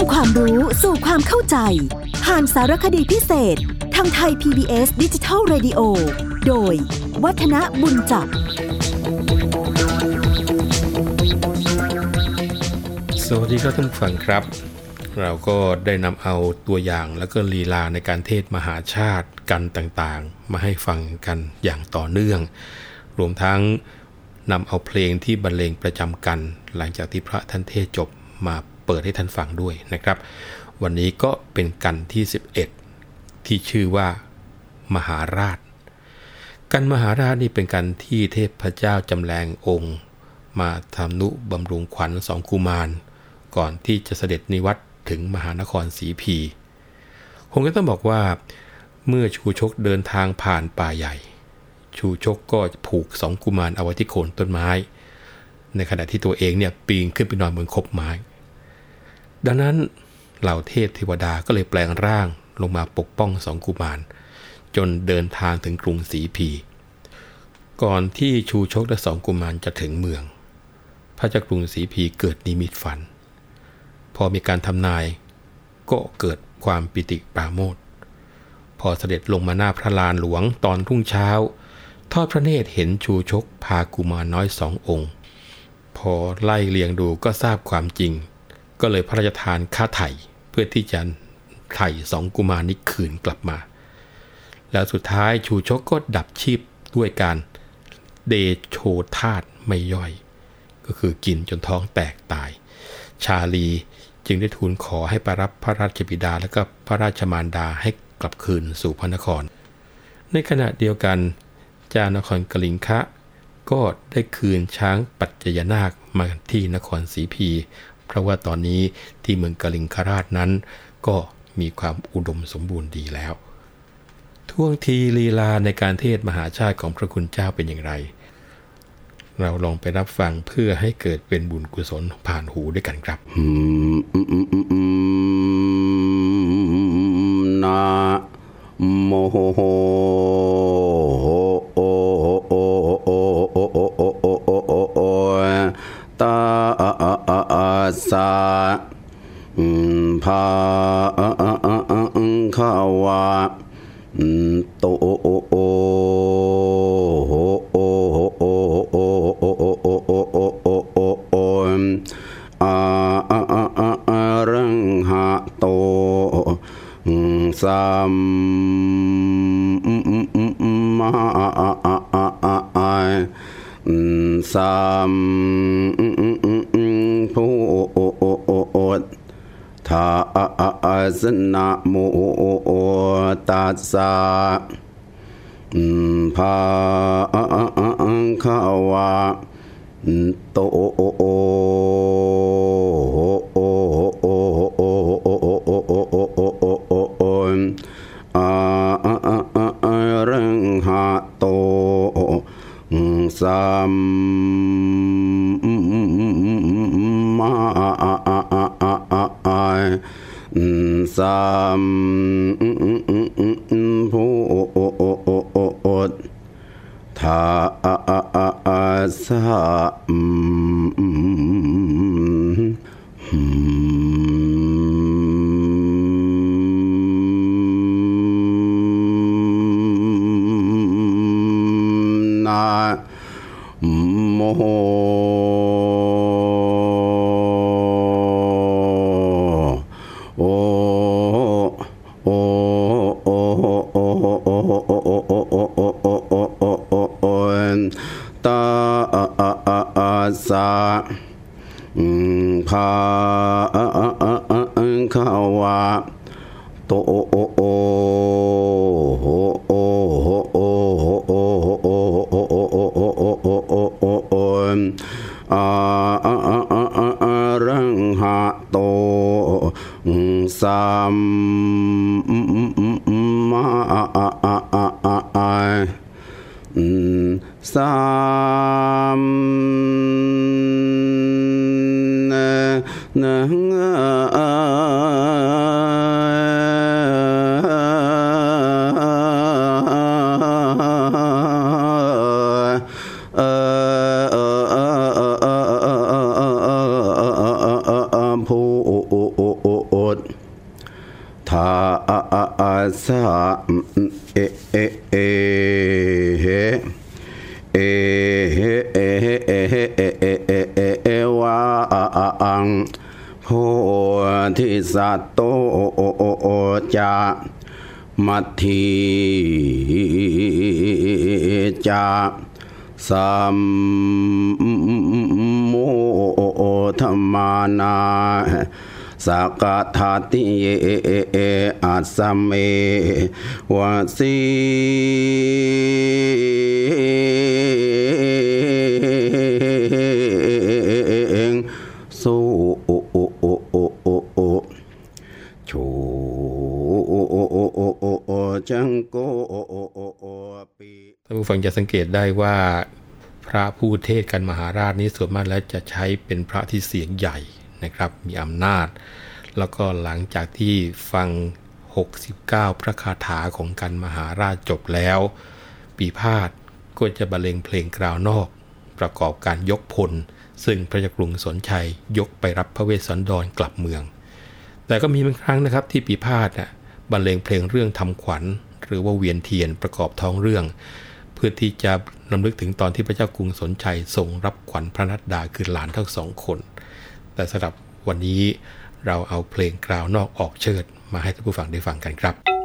ำความรู้สู่ความเข้าใจ ผ่านสารคดีพิเศษ ทางไทย PBS ดิจิทัล Radio โดย วัฒนบุญจับ สวัสดีครับท่านผู้ฟังครับ เราก็ได้นำเอาตัวอย่างแล้วก็ลีลาในการเทศมหาชาติกันต่างๆ มาให้ฟังกันอย่างต่อเนื่อง รวมทั้งนำเอาเพลงที่บรรเลงประจำกัน หลังจากที่พระท่านเทศจบมา เปิดให้ท่านฟังด้วยนะครับ วันนี้ก็เป็นกันที่ 11 ที่ชื่อว่า มหาราช กันมหาราชนี่เป็นกันที่เทพเจ้าจำแรงองค์ มาทำนุบำรุงขวัญสองกุมาร ก่อนที่จะเสด็จนิวัตถึงมหานครสีพีคงก็ต้องบอกว่าเมื่อชูชกเดินทางผ่านป่าใหญ่ ชูชกก็ผูกสองกุมารเอาไว้ที่โคนต้นไม้ ในขณะที่ตัวเองเนี่ยปีนขึ้นไปนอนบนคบไม้ ดังนั้นเหล่าเทพเทวดาก็เลยแปลงร่างลงมาปกป้องสองกุมาร จนเดินทางถึงกรุงศรีพี ก่อนที่ชูชกและสองกุมารจะถึงเมือง พระเจ้ากรุงศรีพีเกิดนิมิตฝัน พอมีการทำนายก็เกิดความปิติปราโมทพอเสด็จลงมาหน้าพระลานหลวงตอนรุ่งเช้า ทอดพระเนตรเห็นชูชกพากุมารน้อยสององค์ พอไล่เลียงดูก็ทราบความจริง ก็เลยพระราชทานค่าไถ่เพื่อที่จะไถ่สองกุมารนี้คืนกลับมา แล้วสุดท้ายชูชกก็ดับชีพด้วยการเดโชธาตไม่ย่อย ก็คือกินจนท้องแตกตาย ชาลีจึงได้ทูลขอให้ประรับพระราชบิดาและก็พระราชมารดาให้กลับคืนสู่พระนคร ในขณะเดียวกัน จานครกลิงคะก็ได้คืนช้างปัจจยนาคมาที่นครศรีพี เพราะว่าตอนนี้ที่เมืองกลิงคราชนั้น ก็มีความอุดมสมบูรณ์ดีแล้ว ท่วงทีลีลาในการเทศมหาชาติของพระคุณเจ้าเป็นอย่างไร เราลองไปรับฟังเพื่อให้เกิดเป็นบุญกุศลผ่านหูด้วยกันครับนะโม สาภาขาวาโตอารังหะโตสัมมาสัม ธาสนะโมตัสสะภาคาวะโตอารังหะโตสัม สัมพุทธาสะนะโม ภาขาวโตอารังหะโตสัมมาสัม นะทาอาสอเอเอเอเอเอเอเอเอเอเฮ ธิสัตโตจามัทธีจาสัมโมธรรมานาสกทาติเยอัสเมวสี ผู้ฟังจะสังเกตได้ว่า พระผู้เทศกันมหาราชนี้ส่วนมากแล้วจะใช้เป็นพระที่เสียงใหญ่นะครับ มีอำนาจ แล้วก็หลังจากที่ฟัง 69 พระคาถาของกันมหาราชจบแล้ว ปีพาดก็จะบรรเลงเพลงกราว นอก ประกอบการยกพล ซึ่งพระจ้ากรุงสนชัยยกไปรับพระเวสสันดรกลับเมือง แต่ก็มีบางครั้งนะครับที่ปีพาดน่ะบรรเลงเพลงเรื่องทำขวัญ หรือว่าเวียนเทียนประกอบท้องเรื่อง พื่อที่จะนำลึกถึงตอนที่พระเจ้ากรุงสนชัยทรงรับขวัญพระนัดดาคือหลานทั้งสองคน แต่สำหรับวันนี้เราเอาเพลงกล่าวนอกออกเชิดมาให้ท่านผู้ฟังได้ฟังกันครับ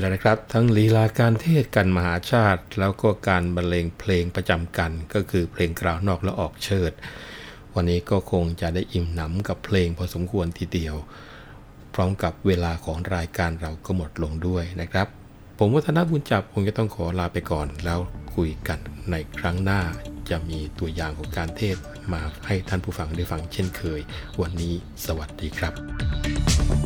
แล้วนะครับ ทั้งลีลาการเทศกันมหาชาติ แล้วก็การบรรเลงเพลงประจำกัน ก็คือเพลงกล่าวนอกและออกเชิด วันนี้ก็คงจะได้อิ่มหนำกับเพลงพอสมควรทีเดียว พร้อมกับเวลาของรายการเราก็หมดลงด้วยนะครับ ผมวัฒนบุญจับคงจะต้องขอลาไปก่อน แล้วคุยกันในครั้งหน้าจะมีตัวอย่างของการเทศมาให้ท่านผู้ฟังได้ฟังเช่นเคย วันนี้สวัสดีครับ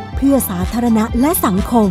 พื่อสาธารณะและสังคม